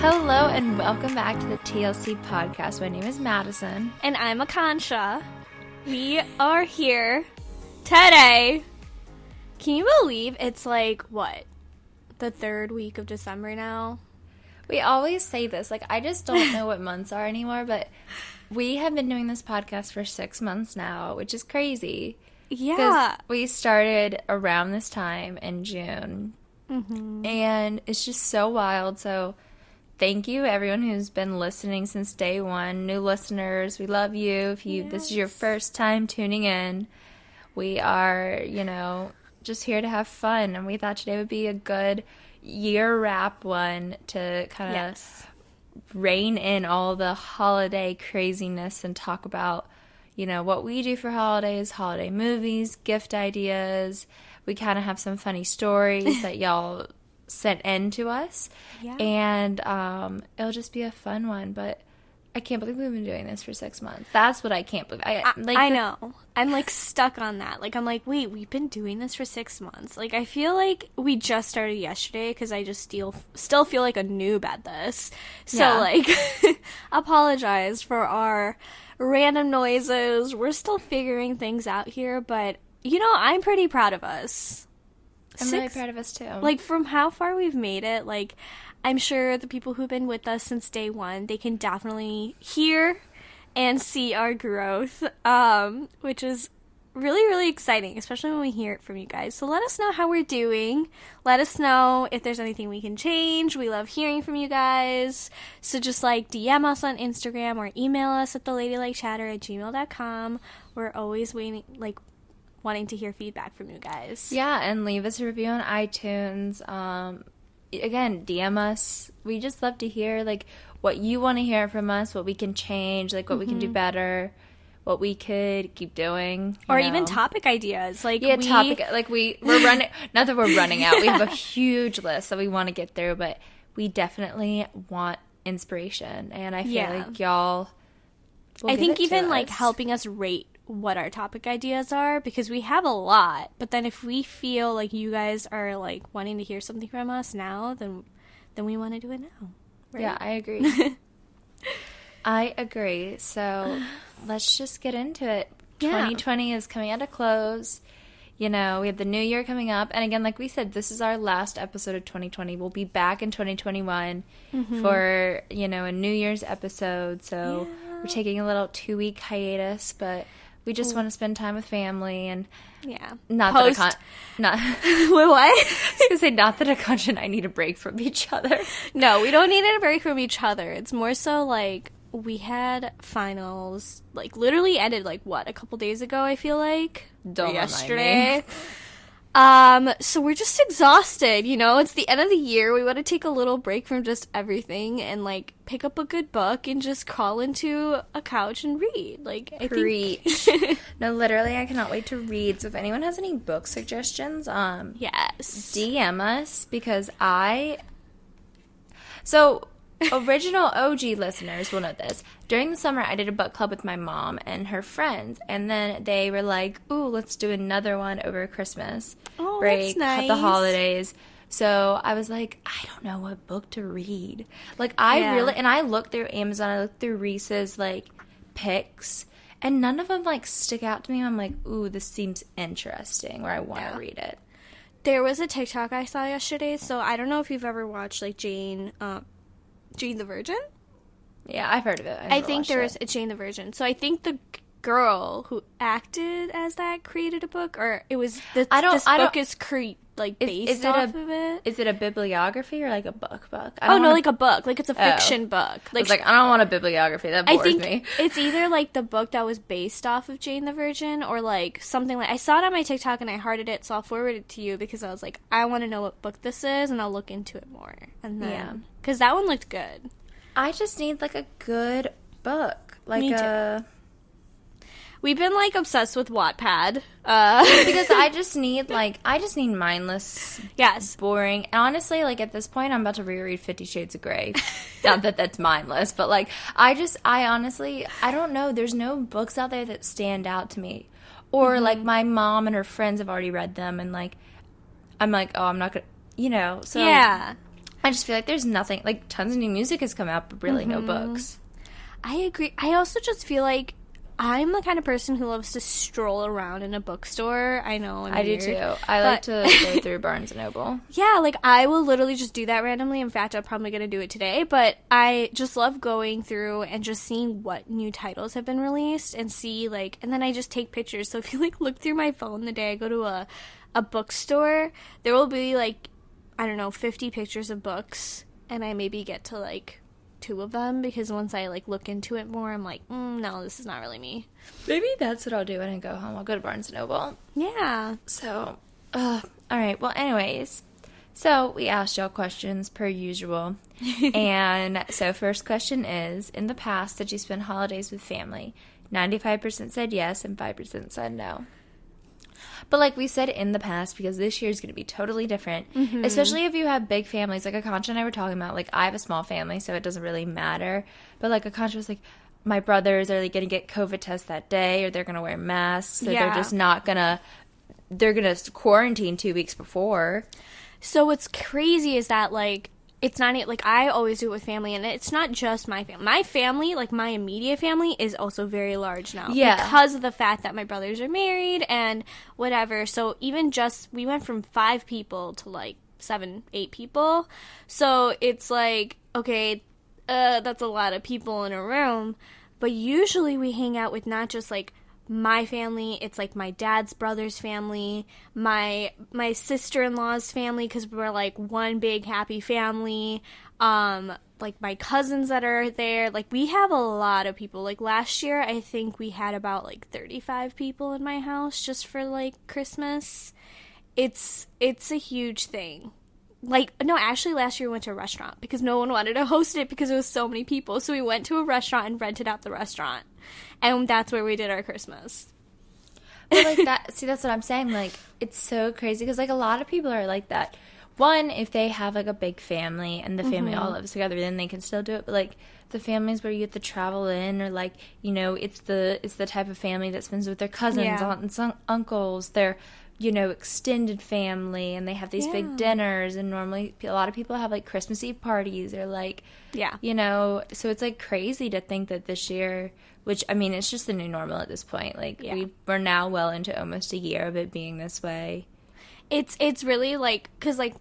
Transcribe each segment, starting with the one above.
Hello and welcome back to the TLC podcast. My name is Madison. And I'm Akansha. We are here today. Can you believe it's like, what, the third week of December now? We always say this. Like, I just don't know what months are anymore, but we have been doing this podcast for six months now, which is crazy. Yeah. We started around this time in June. Mm-hmm. And it's just so wild. So, thank you everyone who's been listening since day one. New listeners, we love you. If you this is your first time tuning in, we are, you know, just here to have fun and we thought today would be a good year wrap one to kind of Yes. rein in all the holiday craziness and talk about, you know, what we do for holidays, holiday movies, gift ideas. We kind of have some funny stories that y'all sent in to us. Yeah. And um, it'll just be a fun one. But I can't believe we've been doing this for six months. That's what I can't believe. I, like I the- know. I'm like stuck on that. Like, I'm like, wait, we've been doing this for six months. Like, I feel like we just started yesterday because I just still still feel like a noob at this. So, Yeah. like, apologize for our random noises. We're still figuring things out here, but you know, I'm pretty proud of us. I'm really proud of us too. like from how far we've made it like i'm sure the people who've been with us since day one they can definitely hear and see our growth um, which is really really exciting especially when we hear it from you guys. So let us know how we're doing. Let us know if there's anything we can change. We love hearing from you guys. So just like dm us on instagram or email us at the ladylikechatter at gmail.com we're always waiting like wanting to hear feedback from you guys Yeah, and leave us a review on iTunes. Um, again, DM us. We just love to hear like what you want to hear from us, what we can change, like what we can do better, what we could keep doing, or even topic ideas like Yeah, we, topic like we we're running. not that we're running out. We have a huge list that we want to get through, but we definitely want inspiration, and I feel Yeah. like y'all. will i think even like helping us rate what our topic ideas are because we have a lot but then if we feel like you guys are like wanting to hear something from us now then then we want to do it now right? Yeah, I agree. I agree. So let's just get into it. Yeah. 2020 is coming at a close. You know, we have the new year coming up. And again, like we said, this is our last episode of 2020. We'll be back in 2021 mm-hmm. for, you know, a New Year's episode. So we're taking a little two week hiatus, but we just want to spend time with family and yeah. not Post- that I can't, not, Wait, what? I was say not that Akansha and I need a break from each other. no we don't need a break from each other. It's more so like we had finals like literally ended like what a couple days ago i feel like? Don't yesterday. um so we're just exhausted you know it's the end of the year we want to take a little break from just everything and like pick up a good book and just crawl into a couch and read like i Preach. think no, literally, I cannot wait to read. So if anyone has any book suggestions, um, yes DM us because I. So original OG listeners will know this. During the summer, I did a book club with my mom and her friends, and then they were like, "Ooh, let's do another one over Christmas Oh, break, that's the holidays." So I was like, I don't know what book to read. Like I Yeah. really, and I looked through Amazon, I looked through Reese's like picks, and none of them like stick out to me. I'm like, ooh, this seems interesting, or I want to Yeah. read it. there was a tiktok i saw yesterday so i don't know if you've ever watched like jane uh, jane the virgin Yeah, I've heard of it. I never think watched there it. was a Jane the Virgin. So I think the girl who acted as that created a book, or it was the, I don't- This I don't- book is cre- like Is- based is it off a- of it. Is it a bibliography or like a book book? I Oh don't no, wanna- like a book. Like it's a oh. fiction book. I Like, was like, I don't want a bibliography. That I think me. it's either like the book that was based off of Jane the Virgin, or like something like I saw it on my TikTok and I hearted it, so I'll forward it to you because I was like, I want to know what book this is, and I'll look into it more. And then, Yeah. because that one looked good. I just need like a good book, like Me too. We've been like obsessed with Wattpad. Uh, because I just need like I just need mindless, yes, boring. And honestly, like at this point, I'm about to reread Fifty Shades of Grey. Not that that's mindless, but like I just I honestly I don't know. There's no books out there that stand out to me, or Mm-hmm. like my mom and her friends have already read them, and like I'm like oh I'm not gonna you know so yeah. I just feel like there's nothing like tons of new music has come out, but really no books. I agree. I also just feel like I'm the kind of person who loves to stroll around in a bookstore. I know. I'm I do too. I like to go through Barnes and Noble. Yeah, like I will literally just do that randomly. In fact, I'm probably going to do it today, but I just love going through and just seeing what new titles have been released and see like and then I just take pictures. So if you like look through my phone the day I go to a a bookstore, there will be like I don't know, 50 pictures of books and I maybe get to like two of them because once I like look into it more, I'm like, mm, no, this is not really me. Maybe that's what I'll do when I go home. I'll go to Barnes and Noble. Yeah. So, uh, all right. Well, anyways, so we asked y'all questions per usual. and so, first question is In the past, did you spend holidays with family? 95% said yes, and 5% said no. But like we said in the past, because this year is going to be totally different, mm-hmm. especially if you have big families. Like Akancha and I were talking about, like I have a small family, so it doesn't really matter. But like Akancha was like, my brothers are like going to get COVID tests that day, or they're going to wear masks, so Yeah. they're just not gonna. They're gonna quarantine two weeks before. So what's crazy is that like it's not like I always do it with family, and it's not just my family. My family, like my immediate family, is also very large now. Yeah. because of the fact that my brothers are married and whatever. So even just we went from five people to like seven, eight people. So it's like okay, uh, that's a lot of people in a room. But usually we hang out with not just like my family it's like my dad's brother's family my my sister-in-law's family because we're like one big happy family um like my cousins that are there like we have a lot of people. Like last year i think we had about like 35 people in my house just for like christmas. It's it's a huge thing like no actually last year we went to a restaurant because no one wanted to host it because it was so many people so we went to a restaurant and rented out the restaurant and that's where we did our christmas But like that, see, that's what I'm saying. Like, it's so crazy because like a lot of people are like that. One, if they have like a big family and the family all mm-hmm. lives together, then they can still do it. But like the families where you have to travel in, or like you know, it's the it's the type of family that spends with their cousins, Yeah. aunts, and uncles, their you know extended family, and they have these Yeah. big dinners. And normally, a lot of people have like Christmas Eve parties or like yeah you know so it's like crazy to think that this year which i mean it's just the new normal at this point like Yeah. we, we're now well into almost a year of it being this way it's it's really like because like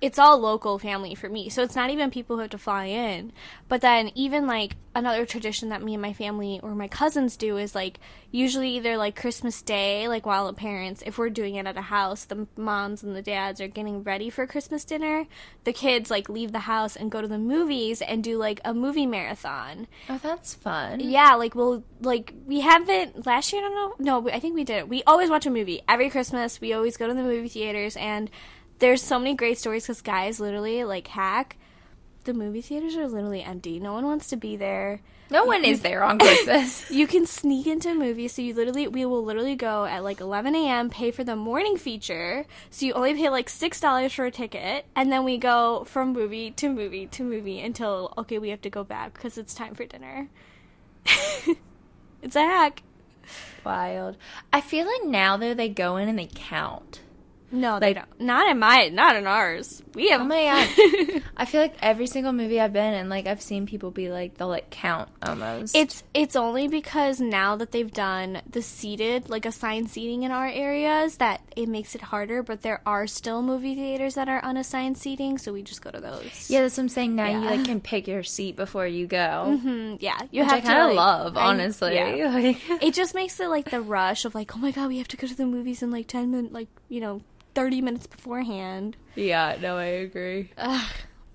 it's all local family for me so it's not even people who have to fly in but then even like another tradition that me and my family or my cousins do is like usually either like christmas day like while the parents if we're doing it at a house the moms and the dads are getting ready for christmas dinner the kids like leave the house and go to the movies and do like a movie marathon oh that's fun yeah, like we'll like we haven't last year. I don't know. No, I think we did. We always watch a movie every Christmas. We always go to the movie theaters, and there's so many great stories because guys literally like hack. The movie theaters are literally empty. No one wants to be there. no one is there on christmas You can sneak into a movie, so you literally we will literally go at like 11 a.m. Pay for the morning feature, so you only pay like six dollars for a ticket, and then we go from movie to movie to movie until okay we have to go back because it's time for dinner. it's a hack. wild i feel like now though they go in and they count No, they don't. Not in my, not in ours. We have. oh my god i feel like every single movie i've been in like i've seen people be like they'll like count almost It's it's only because now that they've done the seated like assigned seating in our areas that it makes it harder. But there are still movie theaters that are unassigned seating, so we just go to those. yeah that's what i'm saying now you like can pick your seat before you go Mm, yeah. You which have to kind of like- love I- honestly yeah. It just makes it like the rush of like, oh my god, we have to go to the movies in like ten minutes, like you know, thirty minutes beforehand. Yeah, no, I agree. Ugh.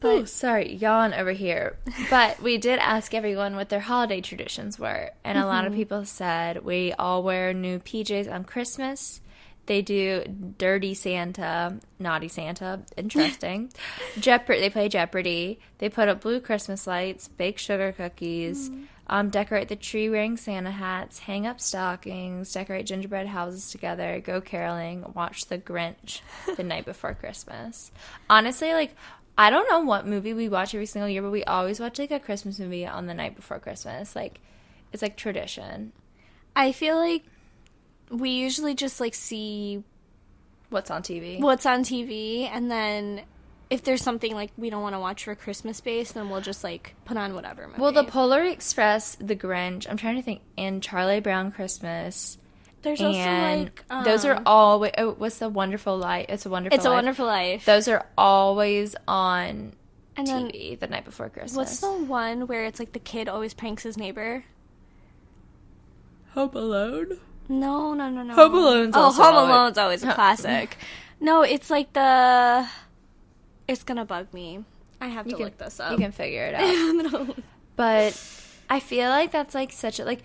Oh, sorry, yawn over here. But we did ask everyone what their holiday traditions were, and a lot of mm-hmm. people said we all wear new PJs on Christmas. They do Dirty Santa, Naughty Santa, interesting. Jeopardy, they play Jeopardy. They put up blue Christmas lights, bake sugar cookies, mm-hmm. Um, decorate the tree wearing Santa hats, hang up stockings, decorate gingerbread houses together, go caroling, watch The Grinch the night before Christmas. Honestly, like, I don't know what movie we watch every single year, but we always watch like a Christmas movie on the night before Christmas. Like, it's like tradition. I feel like we usually just like see What's on TV? what's on TV and then if there's something like we don't want to watch for Christmas based, then we'll just like put on whatever movie. Well, the Polar Express, The Grinch. I'm trying to think, and Charlie Brown Christmas. there's and also like those are um, all. wait, Oh, what's the Wonderful Life? It's a Wonderful. It's a Life. Wonderful Life. Those are always on and then TV the night before Christmas. what's the one where it's like the kid always pranks his neighbor? Home Alone? No, no, no, no. Home Alone's Oh, also Home always- Alone's always a classic. no, it's like the. It's gonna bug me. I have to can, look this up. you can figure it out. I'm gonna look- But I feel like that's like such a like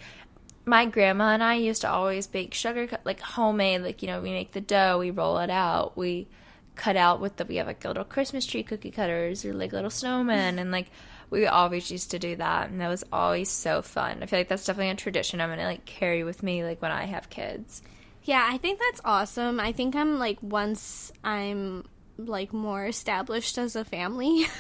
my grandma and I used to always bake sugar like homemade like you know we make the dough we roll it out we cut out with the we have like little Christmas tree cookie cutters or like little snowmen and like we always used to do that and that was always so fun I feel like that's definitely a tradition I'm gonna like carry with me like when I have kids Yeah, I think that's awesome. I think I'm like once I'm like more established as a family.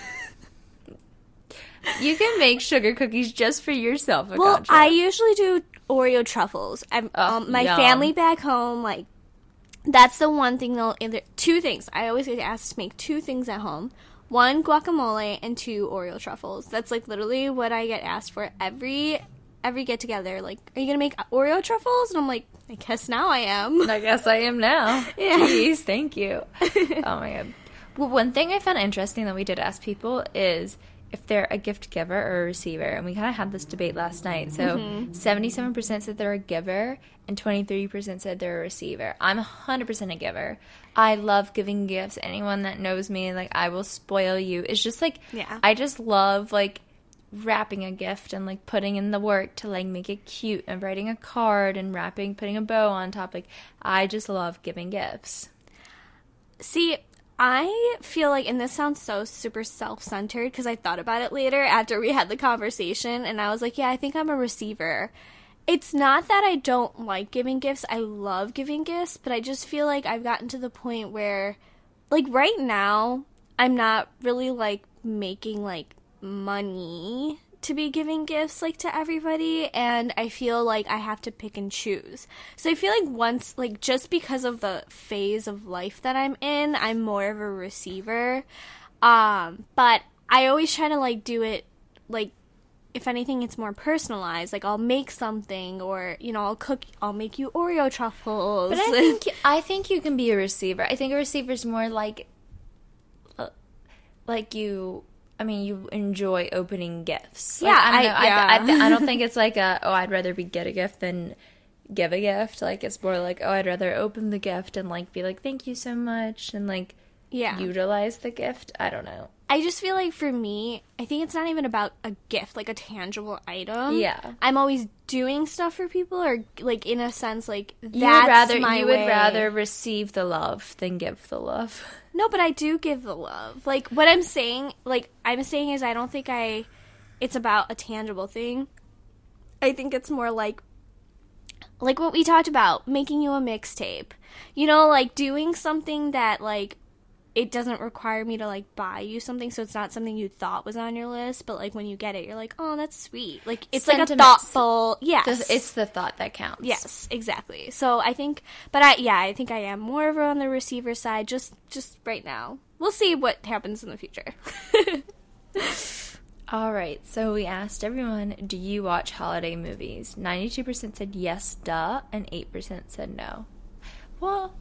you can make sugar cookies just for yourself well, I usually do Oreo truffles. I'm, Oh, um, my yum. family back home, like that's the one thing they'll either two things. I always get asked to make two things at home. One guacamole and two Oreo truffles. That's like literally what I get asked for every every get together. Like, are you gonna make Oreo truffles? And I'm like, I guess now I am. I guess I am now. Yeah. Jeez, thank you. oh my god. Well, one thing I found interesting that we did ask people is if they're a gift giver or a receiver, and we kind of had this debate last night. So, Mm-hmm. 77% said they're a giver, and 23% said they're a receiver. I'm 100% a giver. I love giving gifts. Anyone that knows me, like, I will spoil you. It's just like, Yeah. I just love, like, wrapping a gift and like putting in the work to like make it cute and writing a card and wrapping putting a bow on top. Like i just love giving gifts. See, I feel like, and this sounds so super self centered because I thought about it later after we had the conversation, and I was like, yeah, I think I'm a receiver. It's not that I don't like giving gifts, I love giving gifts, but I just feel like I've gotten to the point where, like, right now, I'm not really like making like money to be giving gifts like to everybody and I feel like I have to pick and choose. So I feel like once like just because of the phase of life that I'm in, I'm more of a receiver. Um but I always try to like do it like if anything it's more personalized. Like I'll make something or you know, I'll cook I'll make you Oreo truffles. but i think i think you can be a receiver i think a receiver is more like uh, like you I mean, you enjoy opening gifts. Like, Yeah, I, don't I- know. I, yeah. I, I don't think it's like a oh, I'd rather be get a gift than give a gift. Like it's more like oh, I'd rather open the gift and like be like thank you so much and like yeah. utilize the gift. I don't know. I just feel like for me, I think it's not even about a gift, like a tangible item. Yeah. I'm always doing stuff for people, or like in a sense, like that's You would rather my you way. would rather receive the love than give the love. No, but I do give the love. Like what I'm saying, like I'm saying is, I don't think I. It's about a tangible thing. I think it's more like, like what we talked about, making you a mixtape. You know, like doing something that like it doesn't require me to like buy you something, so it's not something you thought was on your list, but like when you get it, you're like, oh, that's sweet. Like it's like a thoughtful, yes, it's the thought that counts. Yes, exactly. So I think, but I yeah, I think I am more of a on the receiver side. Just just right now, we'll see what happens in the future. All right. So we asked everyone, do you watch holiday movies? 92% said yes, duh, and 8% said no. Well,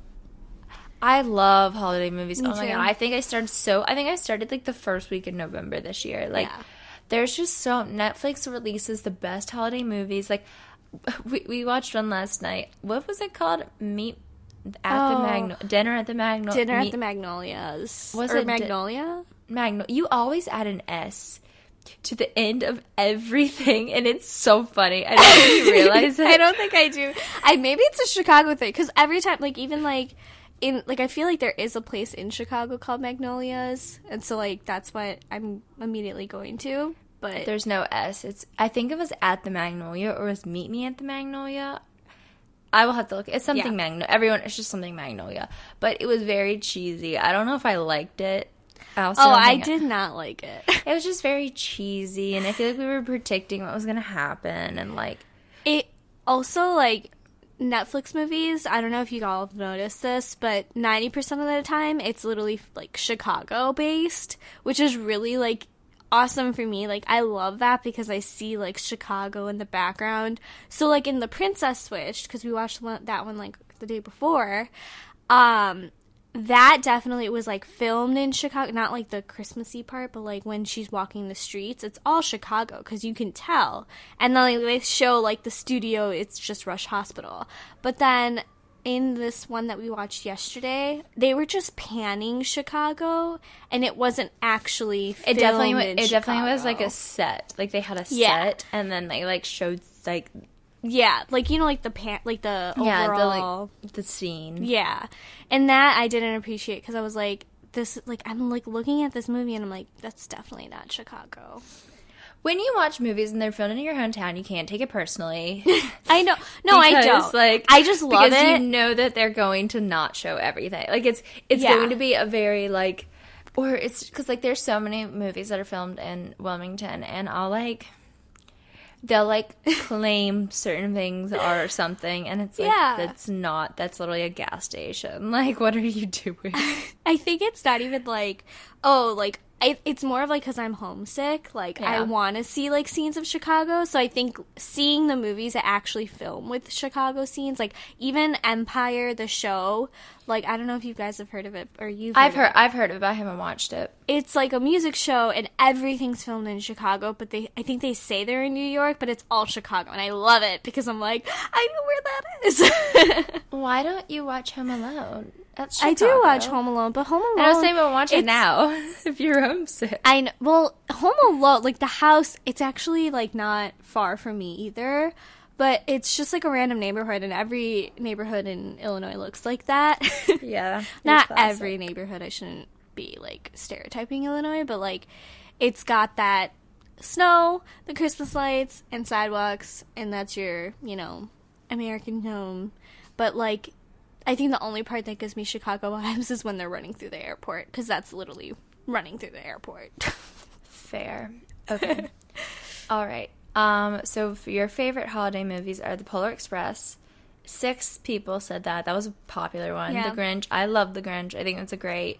I love holiday movies. Me oh my too. god. I think I started so I think I started like the first week in November this year. Like Yeah. there's just so Netflix releases the best holiday movies. Like we we watched one last night. What was it called? Meet at the Oh. Magno Dinner at the Magno Dinner at the Magnolias. Was or it di- Magnolia? Magno. You always add an S to the end of everything, and it's so funny. I don't think you realize it. I don't think I do. I maybe it's a Chicago thing because every time, like even like in like I feel like there is a place in Chicago called Magnolias, and so like that's what I'm immediately going to. But There's no S. It's. I think it was at the Magnolia or it was Meet Me at the Magnolia. I will have to look. It's something Yeah. Magnolia. Everyone, it's just something Magnolia. But it was very cheesy. I don't know if I liked it. I oh, I did not like it. It was just very cheesy, and I feel like we were predicting what was gonna happen, and like it also like Netflix movies, I don't know if you all have noticed this, but 90% of the time it's literally like Chicago based, which is really like awesome for me. Like I love that because I see like Chicago in the background. So like in The Princess Switch, because we watched that one like the day before, um, that definitely was like filmed in Chicago, not like the Christmassy part, but like when she's walking the streets, it's all Chicago because you can tell. And then like, they show like the studio, it's just Rush Hospital. But then in this one that we watched yesterday, they were just panning Chicago, and it wasn't actually. It definitely, filmed wa- in it definitely was like a set. Like they had a Yeah. set, and then they like showed like yeah, like you know, like the pan, like the yeah, the overall. like the scene. Yeah. And that I didn't appreciate because I was like, this, like, I'm like looking at this movie and I'm like, that's definitely not Chicago. When you watch movies and they're filmed in your hometown, you can't take it personally. I know. No, I Because, don't. Like I just love it. because it. you know that they're going to not show everything. Like it's it's Yeah. going to be a very like, or it's because like there's so many movies that are filmed in Wilmington, and I'll like. They'll like claim certain things are something, and it's like Yeah. that's not. That's literally a gas station. Like, what are you doing? I think it's not even like, oh, like, I, it's more of like because I'm homesick. Like, I want to see like scenes of Chicago. So I think seeing the movies that actually film with Chicago scenes, like even Empire, the show, like, I don't know if you guys have heard of it or you've I've heard it. I've heard of it, but I haven't watched it. it's like a music show and everything's filmed in Chicago, but they I think they say they're in New York, but it's all Chicago and I love it because I'm like, I know where that is. Why don't you watch Home Alone? That's I do watch Home Alone, but Home Alone I don't say but watch it now if you're homesick. I know, well, Home Alone, like the house, it's actually like not far from me either, but it's just like a random neighborhood, and every neighborhood in Illinois looks like that. Yeah, not classic. every neighborhood. I shouldn't be like stereotyping Illinois, but like it's got that snow, the Christmas lights, and sidewalks, and that's your, you know, American home. But like, I think the only part that gives me Chicago vibes is when they're running through the airport, because that's literally running through the airport. Fair. Okay. All right. Um. So your favorite holiday movies are The Polar Express. Six people said that. That was a popular one. Yeah. The Grinch. I love The Grinch. I think that's a great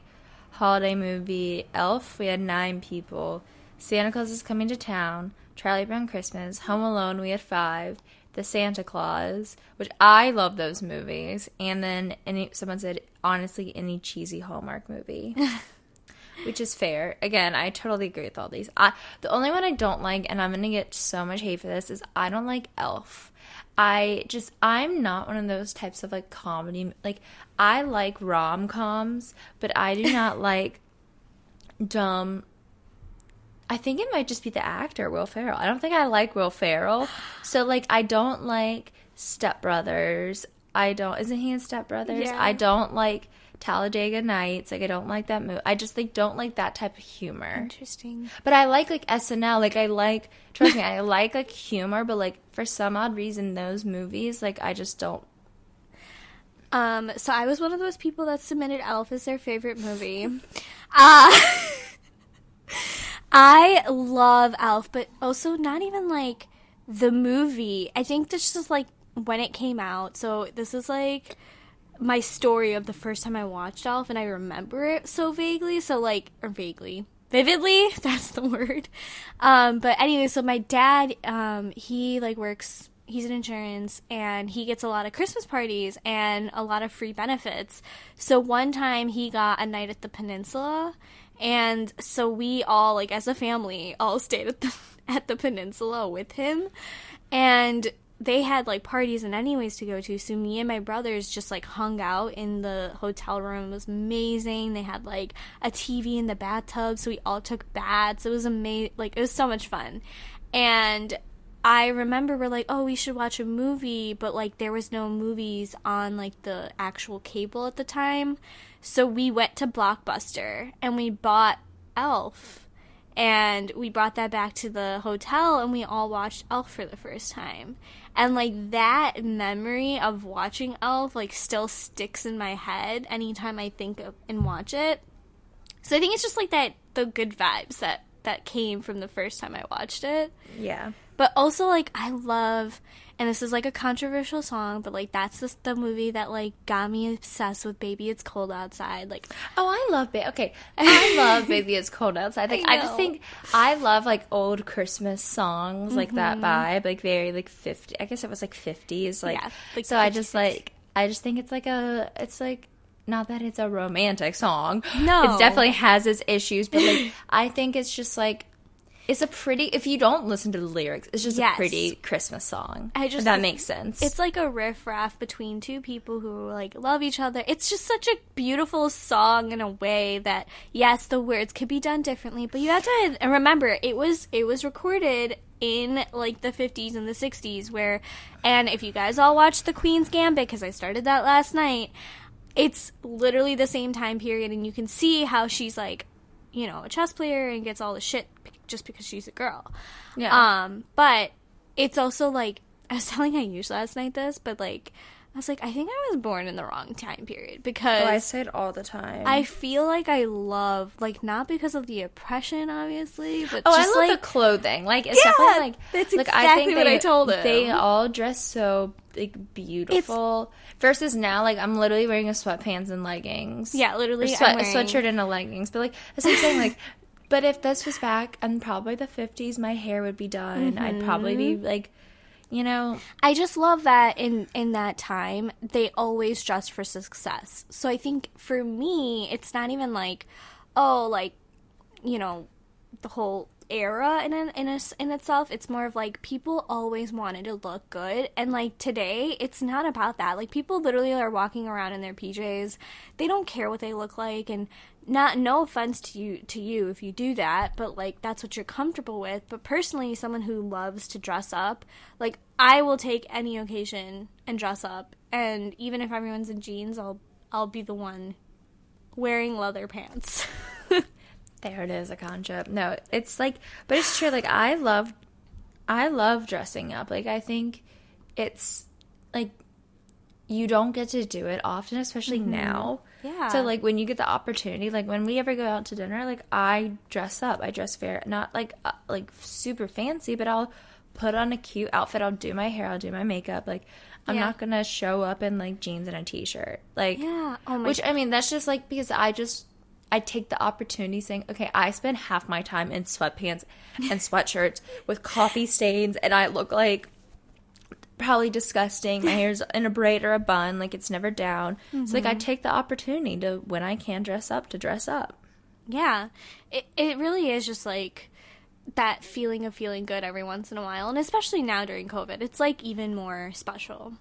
holiday movie. Elf. We had nine people. Santa Claus is coming to town. Charlie Brown Christmas. Home Alone. We had five. The Santa Claus, which I love those movies. And then any someone said honestly any cheesy Hallmark movie. which is fair. Again, I totally agree with all these. I the only one I don't like, and I'm gonna get so much hate for this, is I don't like Elf. I just I'm not one of those types of like comedy like I like rom coms, but I do not like dumb. I think it might just be the actor Will Ferrell. I don't think I like Will Ferrell, so like I don't like Step Brothers. I don't. Isn't he in Step Brothers? Yeah. I don't like Talladega Nights. Like I don't like that movie. I just like don't like that type of humor. Interesting. But I like like SNL. Like I like trust me, I like like humor. But like for some odd reason, those movies like I just don't. Um, so I was one of those people that submitted Elf as their favorite movie. Uh, I love Elf, but also not even like the movie. I think this is like when it came out. So this is like my story of the first time I watched Elf, and I remember it so vaguely. So like, or vaguely, vividly. That's the word. Um, but anyway, so my dad, um, he like works. He's in insurance, and he gets a lot of Christmas parties and a lot of free benefits. So one time he got a night at the Peninsula, and so we all, like as a family, all stayed at the at the Peninsula with him, and they had like parties and anyways to go to. So me and my brothers just like hung out in the hotel room. It was amazing. They had like a tv in the bathtub so we all took baths. It was amazing like it was so much fun. And i remember we're like oh we should watch a movie but like there was no movies on like the actual cable at the time so we went to blockbuster and we bought elf and we brought that back to the hotel and we all watched elf for the first time and like that memory of watching elf like still sticks in my head anytime i think of and watch it so i think it's just like that the good vibes that that came from the first time I watched it. Yeah. But also, like, I love, and this is like a controversial song, but like, that's the, the movie that like got me obsessed with "Baby It's Cold Outside." Like, Oh, I love baby. Okay, I love baby. It's cold outside. Like I I, just think I love like old Christmas songs, like that Mm-hmm. vibe, like very like fifty. I guess it was like fifties, like. Yeah, like so I just like I just think it's like a it's like not that it's a romantic song. No. it definitely has its issues, but like I think it's just like. It's a pretty. If you don't listen to the lyrics, it's just Yes. a pretty Christmas song. I just- that makes sense. it's like a riff raff between two people who like love each other. It's just such a beautiful song in a way that yes, the words could be done differently, but you have to remember it was it was recorded in like the 50s and the 60s where and if you guys all watched The Queen's Gambit cuz I started that last night, it's literally the same time period and you can see how she's like, you know, a chess player and gets all the shit just because she's a girl. yeah. Um, but it's also like I was telling Ayush last night this, but like I was like, I think I was born in the wrong time period because oh, I I, say it all the time. I feel like I love like not because of the oppression, obviously, but Oh, just I love like the clothing. Like it's Yeah, definitely like that's like, exactly what they, I told him. They all dress so like beautiful. Versus now, like I'm literally wearing a sweatpants and leggings. yeah, literally sweat, I'm a sweatshirt and a leggings. But like that's what I'm saying. Like, but if this was back in probably the 50s, my hair would be done. I'd probably be Mm-hmm. like, you know, I just love that in in that time they always dress for success. So I think for me, it's not even like, oh, like, you know, the whole era in in a, in itself. It's more of like people always wanted to look good, and like today, it's not about that. Like people literally are walking around in their PJs. They don't care what they look like, and not no offense to you to you if you do that but like that's what you're comfortable with but personally someone who loves to dress up like i will take any occasion and dress up and even if everyone's in jeans i'll i'll be the one wearing leather pants there it is, a concept. No, it's like, but it's true. Like I love, I love dressing up. Like I think it's like you don't get to do it often, especially now. Yeah. So like when you get the opportunity, like when we ever go out to dinner, like I dress up. I dress fair, not like uh, like super fancy, but I'll put on a cute outfit. I'll do my hair. I'll do my makeup. Like I'm Yeah. not gonna show up in like jeans and a t-shirt. Like yeah oh my which I mean, that's just like because I just I take the opportunity saying, okay, I spend half my time in sweatpants and sweatshirts with coffee stains, and I look like probably disgusting. My hair's in a braid or a bun, like it's never down. So like I take the opportunity to when I can dress up to dress up. Yeah. It it really is just like that feeling of feeling good every once in a while and especially now during COVID. It's like even more special.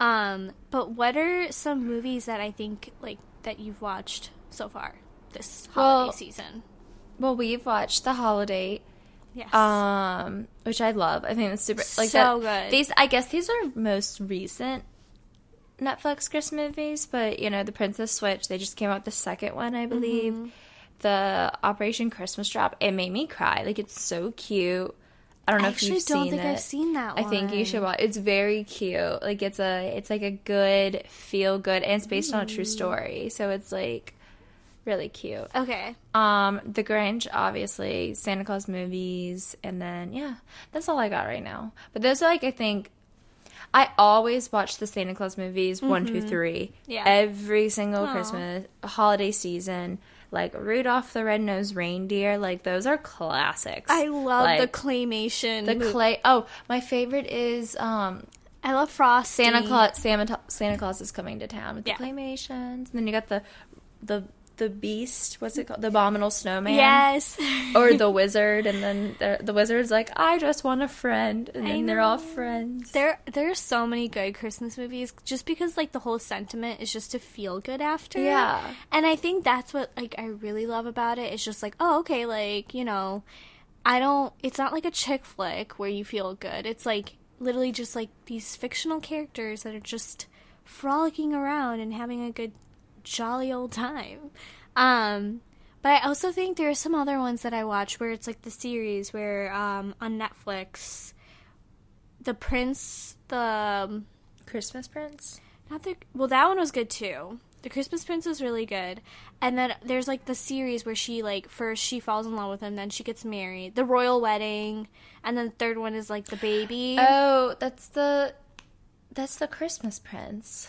Um but what are some movies that I think like that you've watched so far this holiday Well, season? Well, we've watched The Holiday, Yes. um, which I love. I think it's super like So that- good. These, I guess, these are most recent Netflix Christmas movies, but you know, The Princess Switch. They just came out the second one, I believe. Mm-hmm. The Operation Christmas Drop. It made me cry. Like it's so cute. I don't know I if you've don't seen think it. I've seen that I think you should watch. It's very cute. Like it's a, it's like a good feel good, and it's based on a true story. So it's like really cute. Okay. Um, The Grinch, obviously, Santa Claus movies, and then yeah, that's all I got right now. But those are like I think I always watch the Santa Claus movies one, two, three, Mm-hmm. Yeah. every single Aw. Christmas holiday season. Like Rudolph the Red-Nosed Reindeer, like those are classics. I love the Like, claymation. the clay. Oh, my favorite is um I love Frost. Santa Claus. Santa, Santa Claus is coming to town with Yeah. the claymations, and then you got the the the beast. What's it called? The abominable snowman Yes. or the wizard, and then the, the wizard's like, "I just want a friend," and then they're all friends. There, there's so many good Christmas movies just because like the whole sentiment is just to feel good after. Yeah. and I think that's what like I really love about it. It's just like, oh, okay, like you know, I don't. It's not like a chick flick where you feel good. It's like literally just like these fictional characters that are just frolicking around and having a good, jolly old time. Um, but I also think there are some other ones that I watch where it's like the series where um on Netflix the prince the um, Christmas Prince. not the well that one was good too the Christmas Prince was really good, and then there's like the series where she like first she falls in love with him, then she gets married, the royal wedding, and then the third one is like the baby. Oh, that's the that's the Christmas Prince.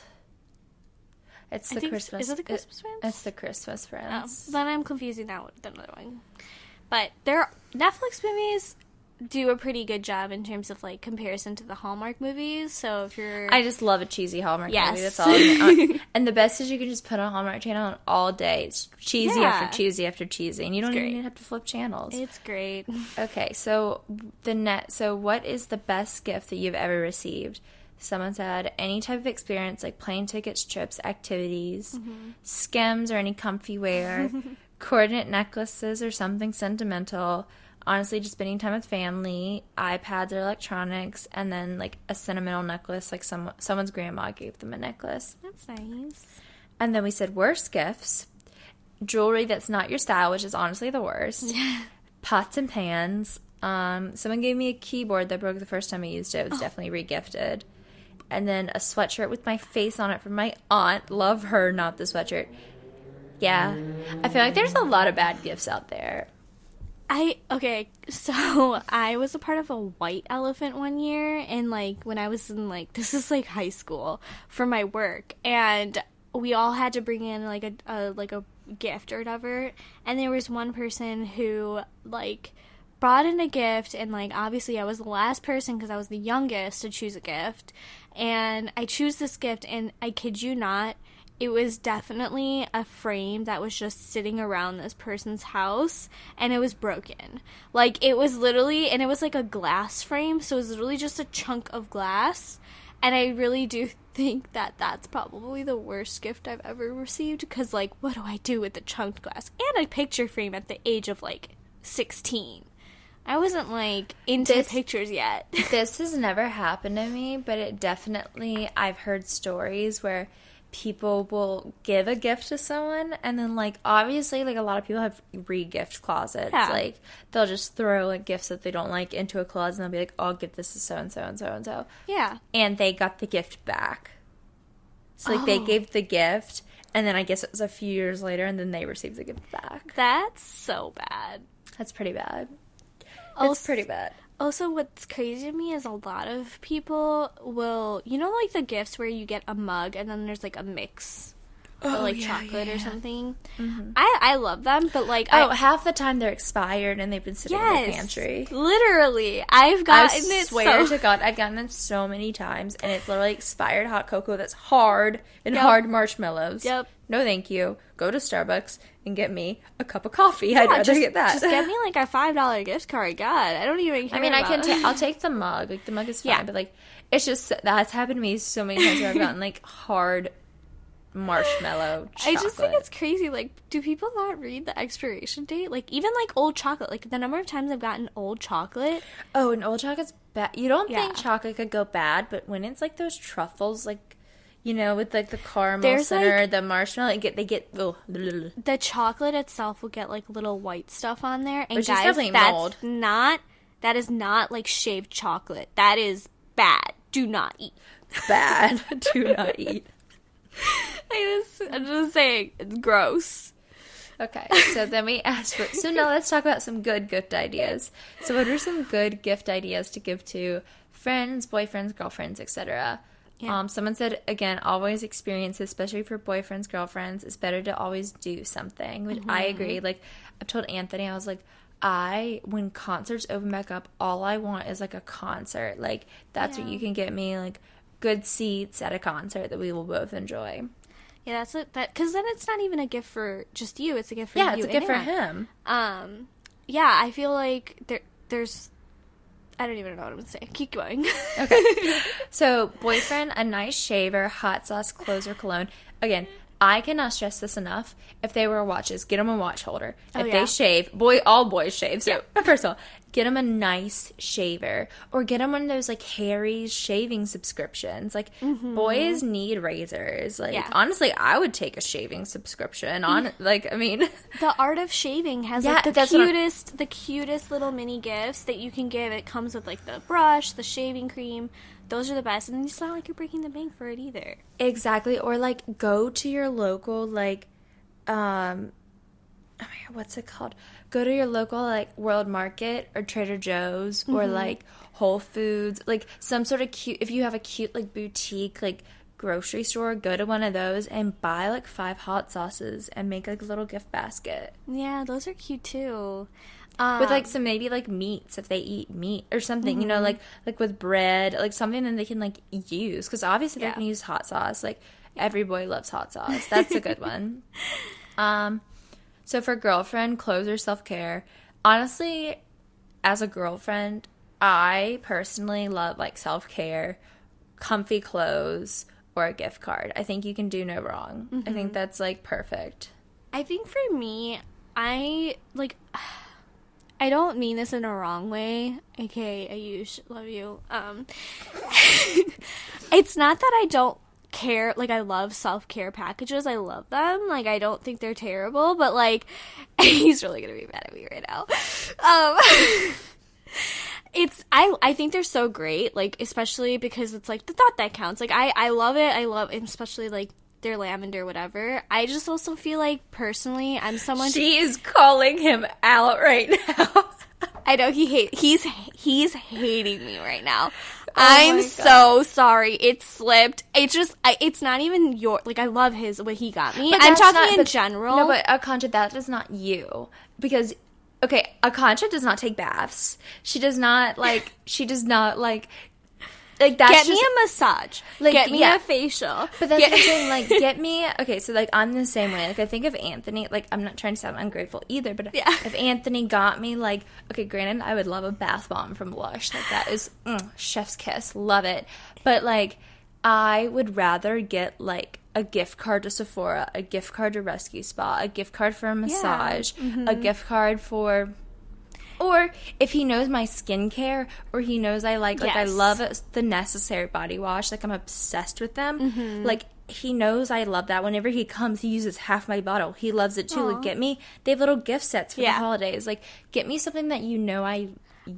It's the Christmas. is it the Christmas Prince? It's the Christmas Oh, then I'm confusing that with another one. But their Netflix movies do a pretty good job in terms of like comparison to the Hallmark movies. So if you're I just love a cheesy Hallmark Yes. movie. That's all. And the best is you can just put a Hallmark channel on all day. It's cheesy Yeah. after cheesy after cheesy, and you don't even have to flip channels. it's great. Okay, so the net. So, what is the best gift that you've ever received? Someone said any type of experience like plane tickets, trips, activities, skims, or any comfy wear, coordinate necklaces, or something sentimental. Honestly, just spending time with family, iPads or electronics, and then like a sentimental necklace, like some someone's grandma gave them a necklace. That's nice. And then we said worst gifts, jewelry that's not your style, which is honestly the worst. Pots and pans. Um, someone gave me a keyboard that broke the first time I used it. It was definitely regifted. And then a sweatshirt with my face on it from my aunt. Love her, not the sweatshirt. Yeah. I feel like there's a lot of bad gifts out there. I okay, so I was a part of a white elephant one year and like when I was in like this is like high school for my work and we all had to bring in like a, a like a gift or whatever and there was one person who like brought in a gift and like obviously I was the last person because I was the youngest to choose a gift and I choose this gift and I kid you not it was definitely a frame that was just sitting around this person's house and it was broken. Like it was literally and it was like a glass frame, so it was literally just a chunk of glass. And I really do think that that's probably the worst gift I've ever received cuz like what do I do with the chunked glass and a picture frame at the age of like 16. I wasn't like into This- pictures yet. this has never happened to me, but it definitely I've heard stories where people will give a gift to someone and then like obviously like a lot of people have re-gift closets. Yeah. Like they'll just throw like gifts that they don't like into a closet and they'll be like, "Oh, I'll give this to so and so and so and so." yeah. And they got the gift back. So like they Oh. gave the gift and then I guess it was a few years later and then they received the gift back. That's so bad. That's pretty bad. Also- It's pretty bad. Also, what's crazy to me is a lot of people will, you know, like the gifts where you get a mug and then there's like a mix, Oh, or Oh, like yeah, chocolate yeah. or something. Mm-hmm. I I love them, but like Oh, I, half the time they're expired and they've been sitting in the pantry. literally, I've I gotten it. swear so- to God, I've gotten it so many times, and it's literally expired hot cocoa that's hard and Yep. hard marshmallows. Yep. No, thank you. Go to Starbucks and get me a cup of coffee. I'd rather just, get that. Just get me like a five dollar gift card. God, I don't even. Care I mean, I can. I'll take the mug. Like the mug is fine, Yeah. but like it's just that's happened to me so many times where I've gotten like hard marshmallow. I just think it's crazy. Like, do people not read the expiration date? Like, even like old chocolate. Like the number of times I've gotten old chocolate. Oh, and old chocolate's bad. You don't Yeah. think chocolate could go bad, but when it's like those truffles, like you know, with like the caramel There's, center, like- the marshmallow, it get they get. Oh, the chocolate itself will get like little white stuff on there and Which guys that's mold. not that is not like shaved chocolate that is bad do not eat bad. Do not eat. I just, i'm just saying it's gross Okay, so then we asked for. So now let's talk about some good gift ideas. So, what are some good gift ideas to give to friends, boyfriends, girlfriends, etc.? Yeah. Um, someone said again, always experience, especially for boyfriends, girlfriends. It's better to always do something. Which I agree. Like I've told Anthony, I was like, I when concerts open back up, all I want is like a concert. Like that's what you can get me. Like good seats at a concert that we will both enjoy. yeah that's it that because then it's not even a gift for just you it's a gift for Yeah, you it's a gift for him. um yeah i feel like there there's i don't even know what i'm gonna say keep going Okay. so, boyfriend, a nice shaver, hot sauce, clothes, or cologne. Again, I cannot stress this enough. If they wear watches, get them a watch holder. Oh, if yeah. they shave, boy, all boys shave. So, first of all, get them a nice shaver, or get them one of those like Harry's shaving subscriptions. Like boys need razors. Like Mm-hmm. Yeah. honestly, I would take a shaving subscription. On like, I mean, The Art of Shaving has Yeah, like the that's what I'm- cutest, the cutest little mini gifts that you can give. It comes with like the brush, the shaving cream, those are the best, and it's not like you're breaking the bank for it either. Exactly. Or like go to your local like um oh my God, what's it called? Go to your local like World Market or Trader Joe's or like Whole Foods, like some sort of cute if you have a cute like boutique like grocery store, go to one of those and buy like five hot sauces and make like a little gift basket. Yeah, those are cute too. Um, With like some maybe like meats if they eat meat or something, you know, like like with bread, like something that they can like use because obviously Yeah. they can use hot sauce. Like every boy loves hot sauce. That's a good one. Um, so for girlfriend, clothes or self care, honestly, as a girlfriend, I personally love like self care, comfy clothes, or a gift card. I think you can do no wrong. I think that's like perfect. I think for me, I like. I don't mean this in a wrong way. Okay, Ayush, love you. Um, it's not that I don't care. Like I love self care packages. I love them. Like I don't think they're terrible. But like, he's really gonna be mad at me right now. Um, it's I I think they're so great. Like especially because it's like the thought that counts. Like I I love it. I love especially like their lavender whatever. I just also feel like personally I'm someone She is calling him out right now. I know he hate he's he's hating me right now. Oh I'm so sorry. It slipped. It's just I, it's not even your like I love his what he got me. But I'm talking not- in but- general. No, but Akancha, that is not you. Because, okay, Akancha does not take baths. She does not, like, she does not, like, like, that's get just, me a massage. like, get me yeah. a facial. But that's Get- what I'm like, get me, okay, so, like, I'm the same way. Like, I think if Anthony, like, I'm not trying to sound ungrateful either, but Yeah. if Anthony got me, like, okay, granted, I would love a bath bomb from Lush. Like, that is, mm, chef's kiss. Love it. But, like, I would rather get, like, a gift card to Sephora, a gift card to Rescue Spa, a gift card for a massage, Mm-hmm. a gift card for or if he knows my skincare, or he knows I like, like I love the necessary body wash, like I'm obsessed with them. Mm-hmm. Like he knows I love that. Whenever he comes, he uses half my bottle. He loves it too. Like get me, they have little gift sets for Yeah. the holidays. Like get me something that you know I.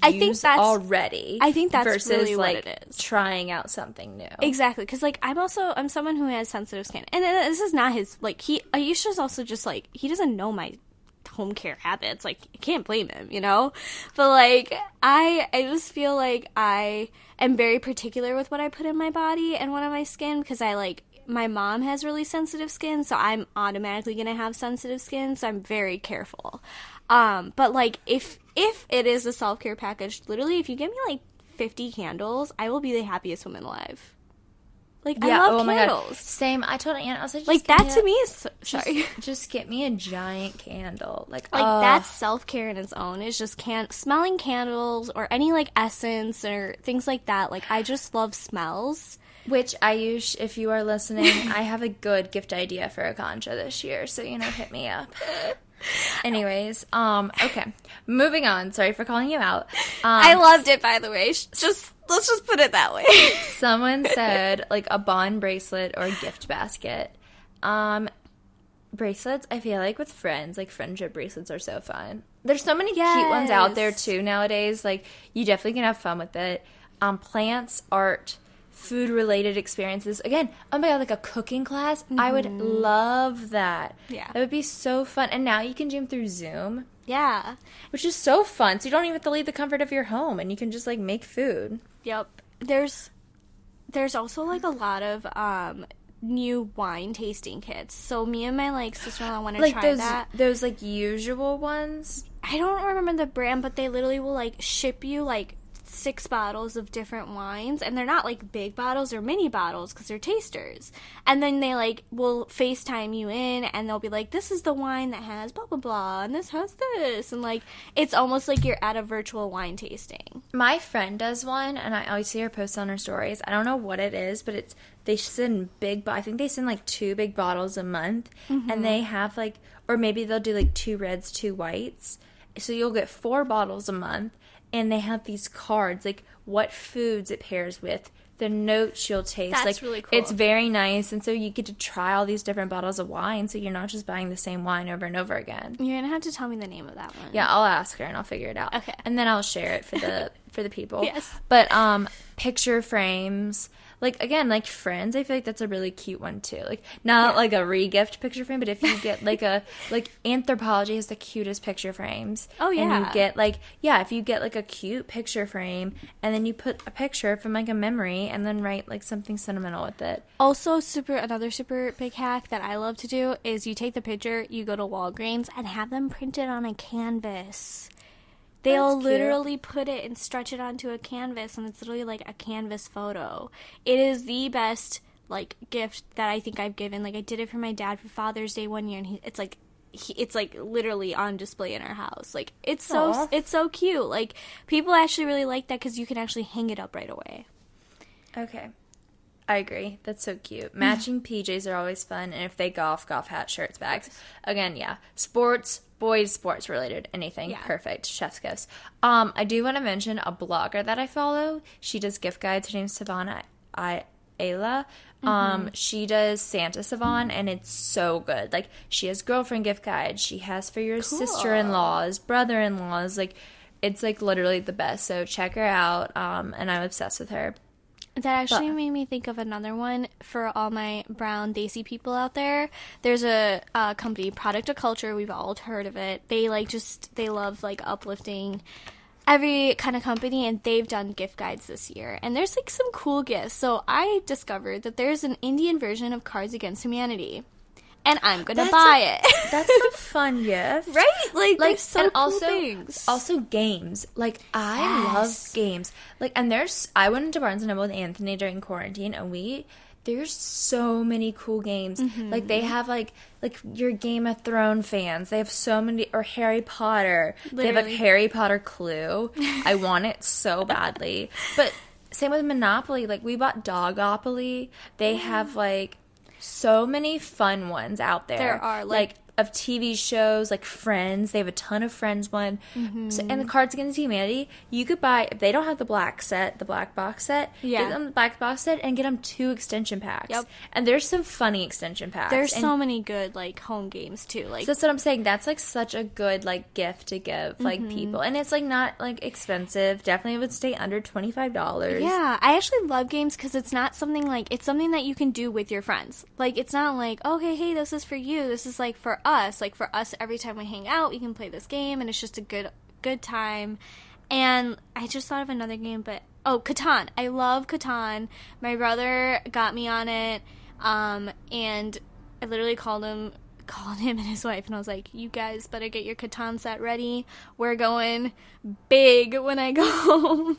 I think use that's- already. I think that's versus really what like it is. trying out something new. Exactly, because like I'm also I'm someone who has sensitive skin, and uh, this is not his like he Ayush's also just like he doesn't know my home care habits. Like I can't blame him, you know. But like I I just feel like I am very particular with what I put in my body and what on my skin because I like my mom has really sensitive skin, so I'm automatically gonna have sensitive skin, so I'm very careful. Um, but like if if it is a self care package, literally if you give me like 50 candles, I will be the happiest woman alive. Like I love oh my god. candles. Same. I told Aunt I was like, just Like that to a- me is Just, sorry. just get me a giant candle. Like, Like oh. that's self care in its own. It's just can smelling candles or any like essence or things like that. Like I just love smells. Which Ayush, if you are listening, I have a good gift idea for Akancha this year, so you know, hit me up. Anyways, um, okay, moving on. Sorry for calling you out. Um, I loved it by the way. Just let's just put it that way. someone said like a bond bracelet or a gift basket. Um, bracelets. I feel like with friends, like friendship bracelets are so fun. There's so many cute ones out there too nowadays. Like you definitely can have fun with it. Um, plants, art, food related experiences. Again, oh my god, like a cooking class. I would love that. Mm-hmm. Yeah. that would be so fun. And now you can do them through Zoom, yeah. which is so fun. So you don't even have to leave the comfort of your home, and you can just like make food. Yep. There's there's also like a lot of um new wine tasting kits. So me and my like sister in law want to Like try those that. those like usual ones. I don't remember the brand, but they literally will like ship you like six bottles of different wines, and they're not like big bottles or mini bottles because they're tasters. And then they like will FaceTime you in, and they'll be like, "This is the wine that has blah blah blah, and this has this," and like it's almost like you're at a virtual wine tasting. My friend does one, and I always see her post on her stories. I don't know what it is, but it's they send big. I think they send like two big bottles a month, and they mm-hmm. have like, or maybe they'll do like two reds, two whites. So you'll get four bottles a month, and they have these cards like what foods it pairs with, the notes you'll taste. That's like really cool. it's very nice, and so you get to try all these different bottles of wine. So you're not just buying the same wine over and over again. You're gonna have to tell me the name of that one. Yeah, I'll ask her and I'll figure it out. Okay. And then I'll share it for the for the people. Yes. But um picture frames. Like again, like friends, I feel like that's a really cute one too. Like not like a re-gift picture frame, but if you get like a like Anthropologie has the cutest picture frames. Oh, yeah And yeah. you get like yeah, if you get like a cute picture frame and then you put a picture from like a memory and then write like something sentimental with it. Also, super another super big hack that I love to do is you take the picture, you go to Walgreens, and have them printed on a canvas. They'll That's cute. literally put it and stretch it onto a canvas, and it's literally like a canvas photo. It is the best like gift that I think I've given. Like I did it for my dad for Father's Day one year, and he, it's like. He, it's like literally on display in our house. Like it's so Aw. it's so cute. Like people actually really like that because you can actually hang it up right away. Okay. I agree. That's so cute. Matching PJs are always fun, and if they golf, golf hat, shirts, bags. Again, yeah. Sports, boys, sports related, anything. Yeah. Perfect. Chef's kiss. Um, I do want to mention a blogger that I follow. She does gift guides. Her name's Savannah I Ayla. Um, she does Santa Savon, and it's so good. Like she has girlfriend gift guides. She has for your sister in laws, brother in laws. Like it's like literally the best. So check her out. Um, and I'm obsessed with her. That actually But- made me think of another one for all my brown desi people out there. There's a uh, company, Product of Culture. We've all heard of it. They like just they love like uplifting every kind of company, and they've done gift guides this year. And there's like some cool gifts. So I discovered that there's an Indian version of Cards Against Humanity, and I'm gonna That's buy a- it. That's a fun gift. right? Like, like so and cool also things. also games like i Yes. love games like and there's i went into barnes and noble with anthony during quarantine and we there's so many cool games Mm-hmm. like they have like like your game of thrones fans they have so many or harry potter they have Literally. like harry potter clue i want it so badly but same with monopoly like we bought dogopoly they have like so many fun ones out there. There are, like- of TV shows like Friends. They have a ton of Friends one. So, and the Cards Against Humanity, you could buy if they don't have the black set, the black box set. Yeah. get them the black box set and get them two extension packs. Yep. And there's some funny extension packs. there's and so many good like home games too. Like so that's what I'm saying. That's like such a good like gift to give like Mm-hmm. people, and it's like not like expensive. Definitely it would stay under twenty five dollars. Yeah, I actually love games because it's not something like it's something that you can do with your friends. Like it's not like okay, hey, this is for you. This is like for us. Like for us, every time we hang out, we can play this game, and it's just a good good time. And I just thought of another game, but oh, Catan. I love Catan. My brother got me on it, um, and I literally called him. Called him and his wife, and I was like, "You guys better get your Catan set ready. We're going big when I go home."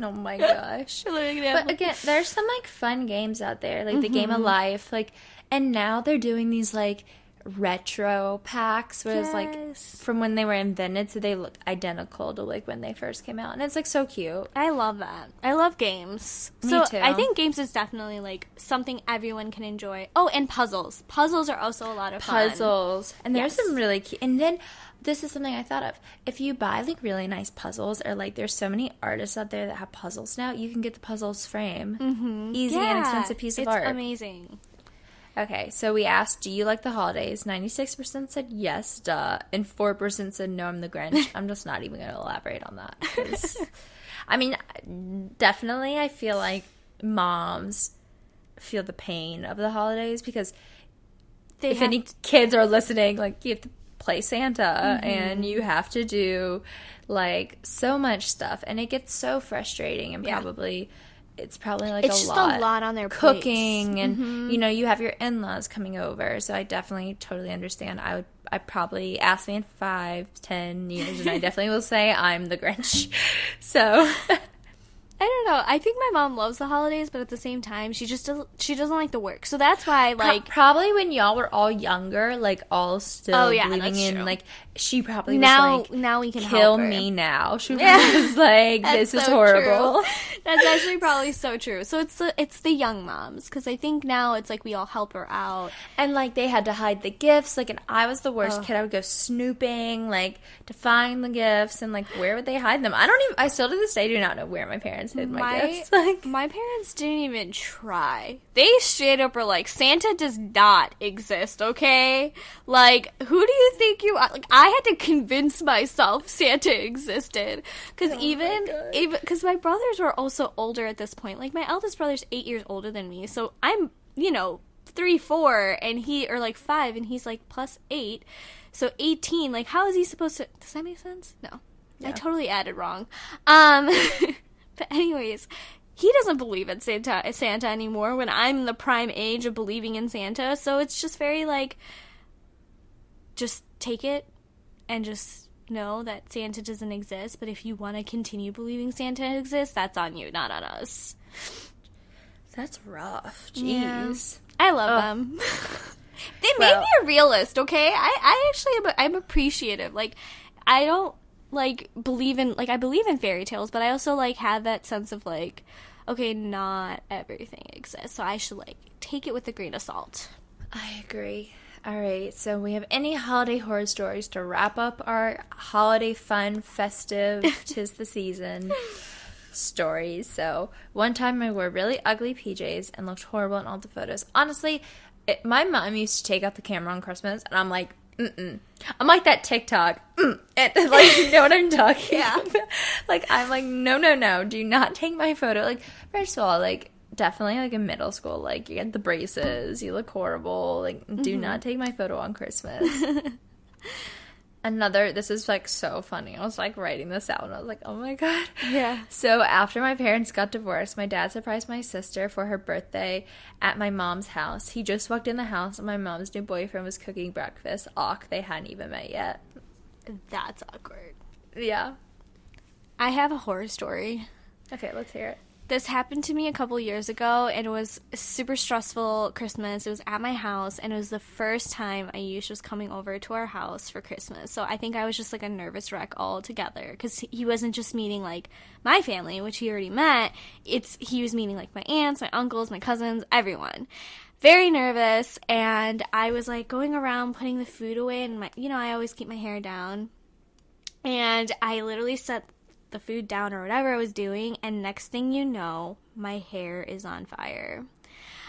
Oh my gosh. We're literally gonna have, But again, there's some like fun games out there, like the Game of Life, like, and now they're doing these like retro packs, was it's like from when they were invented, so they look identical to like when they first came out, and it's like so cute. I love that. I love games. Me so too. I think games is definitely like something everyone can enjoy. Oh, and puzzles. Puzzles are also a lot of fun. Puzzles, and there's Yes. some really cute. And then this is something I thought of: if you buy like really nice puzzles, or like there's so many artists out there that have puzzles now, you can get the puzzles frame, mm-hmm. easy Yeah, inexpensive piece of it's art. amazing. Okay, so we asked, "Do you like the holidays?" Ninety-six percent said yes, duh, and four percent said no. I'm the Grinch. I'm just not even going to elaborate on that. I mean, definitely, I feel like moms feel the pain of the holidays because They if have- any kids are listening, like you have to play Santa mm-hmm. and you have to do like so much stuff, and it gets so frustrating and Yeah. probably. It's probably like it's a just lot a lot on their cooking plates. Mm-hmm. and you know you have your in-laws coming over so i definitely totally understand i would i probably ask me in five ten years and i definitely will say i'm the grinch so I don't know. I think my mom loves the holidays, but at the same time, she just doesn't. She doesn't like the work. So that's why, Pro- like, probably when y'all were all younger like all still Oh, yeah, that's in true. like she probably was now like now we can kill help her. me now she Yeah. was like this is so horrible true. That's actually probably so true. So it's the it's the young moms because I think now it's like we all help her out. And like they had to hide the gifts, like and I was the worst kid. I would go snooping, like to find the gifts, and like where would they hide them? I don't even. I still to this day do not know where my parents my, my gifts. Like, my parents didn't even try. They straight up were like, Santa does not exist, okay? Like, who do you think you are? Like, I had to convince myself Santa existed. Cause even, even, cause my brothers were also older at this point. Like, my eldest brother's eight years older than me, so I'm, you know, three, four, and he, or like five, and he's like plus eight. So 18, like, how is he supposed to, does that make sense? No. I totally added wrong. Um, but anyways, he doesn't believe in Santa Santa anymore when I'm in the prime age of believing in Santa. So it's just very like just take it and just know that Santa doesn't exist, but if you want to continue believing Santa exists, that's on you, not on us. that's rough. Yeah. Jeez. I love them. they made me a realist, okay? I, I actually am I'm appreciative. Like I don't like believe in like I believe in fairy tales, but I also like have that sense of like okay, not everything exists. So I should like take it with a grain of salt. I agree. All right, so we have any holiday horror stories to wrap up our holiday fun, festive, tis the season stories. So, one time I wore really ugly PJs and looked horrible in all the photos. Honestly, it, my mom used to take out the camera on Christmas, and I'm like, mm-mm. I'm like that TikTok. Mm, and, like, you know what I'm talking Yeah. about? Like, I'm like, no, no, no, do not take my photo. Like, first of all, like, definitely like in middle school, like, you get the braces, you look horrible. Like, do not take my photo on Christmas. Another, this is like so funny. I was like writing this out and I was like, oh my God. Yeah. So after my parents got divorced, my dad surprised my sister for her birthday at my mom's house. He just walked in the house and my mom's new boyfriend was cooking breakfast. Awk, they hadn't even met yet. That's awkward. Yeah. I have a horror story. Okay, let's hear it. This happened to me a couple years ago, and it was super stressful Christmas. It was at my house, and it was the first time Ayush was coming over to our house for Christmas. So I think I was just like a nervous wreck altogether because he wasn't just meeting like my family, which he already met. It's he was meeting like my aunts, my uncles, my cousins, everyone. Very nervous, and I was like going around putting the food away, and my you know I always keep my hair down, and I literally set the food down or whatever I was doing, and next thing you know, my hair is on fire.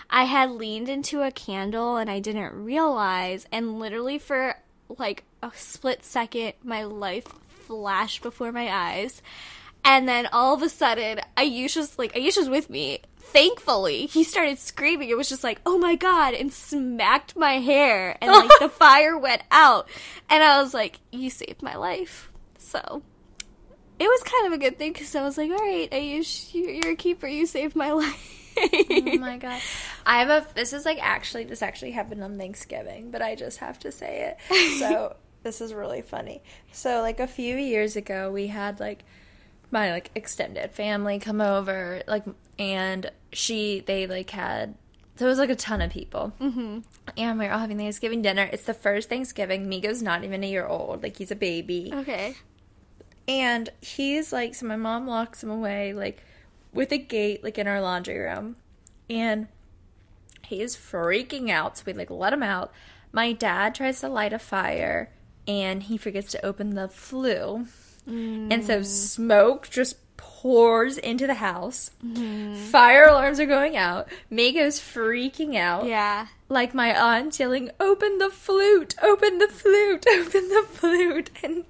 I had leaned into a candle and I didn't realize, and literally for like a split second, my life flashed before my eyes. And then all of a sudden, Ayush was like, Ayush was with me. Thankfully, he started screaming. It was just like, oh my god, and smacked my hair. And like the fire went out. And I was like, you saved my life. So it was kind of a good thing because I was like, all right, Ayush, you- you're a keeper. You saved my life. oh my god. I have a this is like actually this actually happened on Thanksgiving, but I just have to say it. So this is really funny. So like a few years ago we had like my like extended family come over like and she they like had there was like a ton of people. Mm-hmm. And we were all having Thanksgiving dinner. It's the first Thanksgiving. Migo's not even a year old. Like he's a baby. okay. And he's like, so my mom locks him away, like, with a gate, like, in our laundry room. And he is freaking out. So we, like, let him out. My dad tries to light a fire, and he forgets to open the flue. And so mm. smoke just pours into the house. Mm-hmm. Fire alarms are going out. Mago's freaking out Yeah. Like my aunt yelling, "Open the flute! Open the flute! Open the flute!" And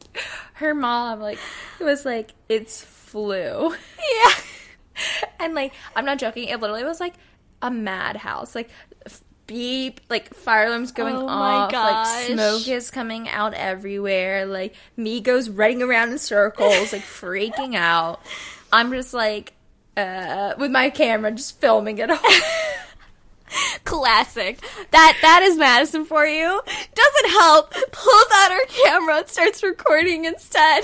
her mom like was like, "It's flu," Yeah. and like I'm not joking. It literally was like a madhouse. Like f- beep, like fire alarms going Oh my off, gosh. like smoke is coming out everywhere. Like me goes running around in circles, like freaking out. I'm just like. Uh, with my camera, just filming it all. Classic. That that is Madison for you. Doesn't help. Pulls out her camera and starts recording instead.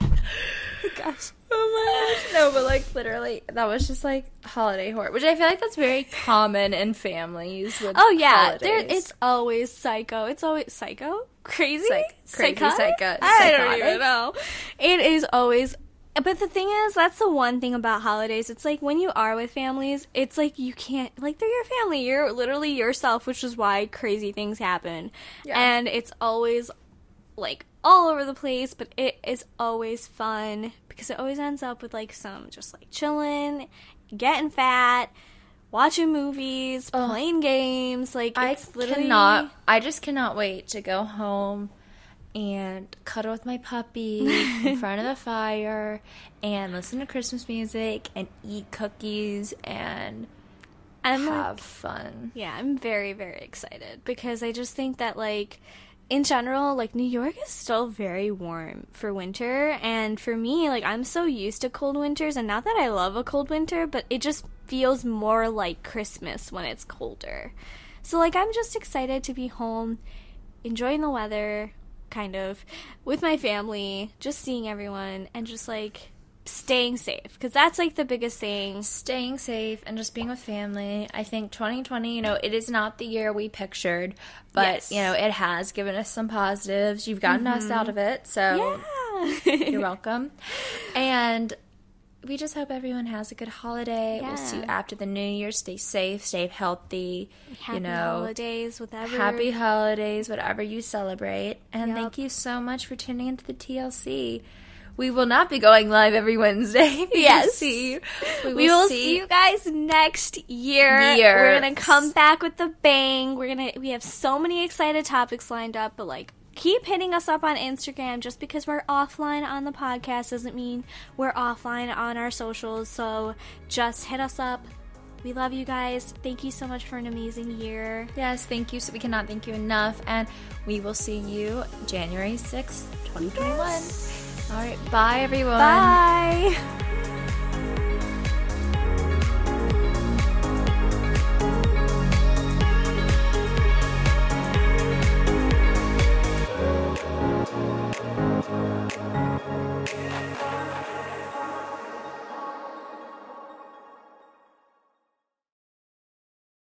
Gosh. Oh my gosh. No, but like literally, that was just like holiday horror, which I feel like that's very common in families. With Oh yeah, there it's always psycho. It's always psycho, crazy, Psych- crazy, psycho- I don't even know. It is always. But the thing is, that's the one thing about holidays. It's like when you are with families, it's like you can't like they're your family. You're literally yourself, which is why crazy things happen. Yeah. And it's always like all over the place, but it is always fun because it always ends up with like some just like chilling, getting fat, watching movies, Ugh. playing games. Like I literally cannot. I just cannot wait to go home and cuddle with my puppy in front of the fire and listen to Christmas music and eat cookies and I'm like, have fun. yeah, I'm very very excited because I just think that like in general, like New York is still very warm for winter, and for me, like I'm so used to cold winters, and not that I love a cold winter, but it just feels more like Christmas when it's colder. So like I'm just excited to be home, enjoying the weather, kind of with my family, just seeing everyone, and just like staying safe because that's like the biggest thing. Staying safe and just being with family. I think 2020, you know, it is not the year we pictured, but Yes. Mm-hmm. you know, it has given us some positives. You've gotten us out of it, so Yeah. You're welcome. And we just hope everyone has a good holiday. We'll see you after the new year. Stay safe, stay healthy. Happy you know, holidays, whatever. happy holidays, whatever you celebrate. And Yep. thank you so much for tuning into the TLC. We will not be going live every Wednesday. Yes. see. We will, We will see. see you guys next year. Year. We're gonna come back with the bang. We're gonna we have so many excited topics lined up, but like keep hitting us up on Instagram. Just because we're offline on the podcast doesn't mean we're offline on our socials. So just hit us up. We love you guys. Thank you so much for an amazing year. Yes, thank you. So we cannot thank you enough. And we will see you January 6th, 2021. All right. Bye, everyone. Bye.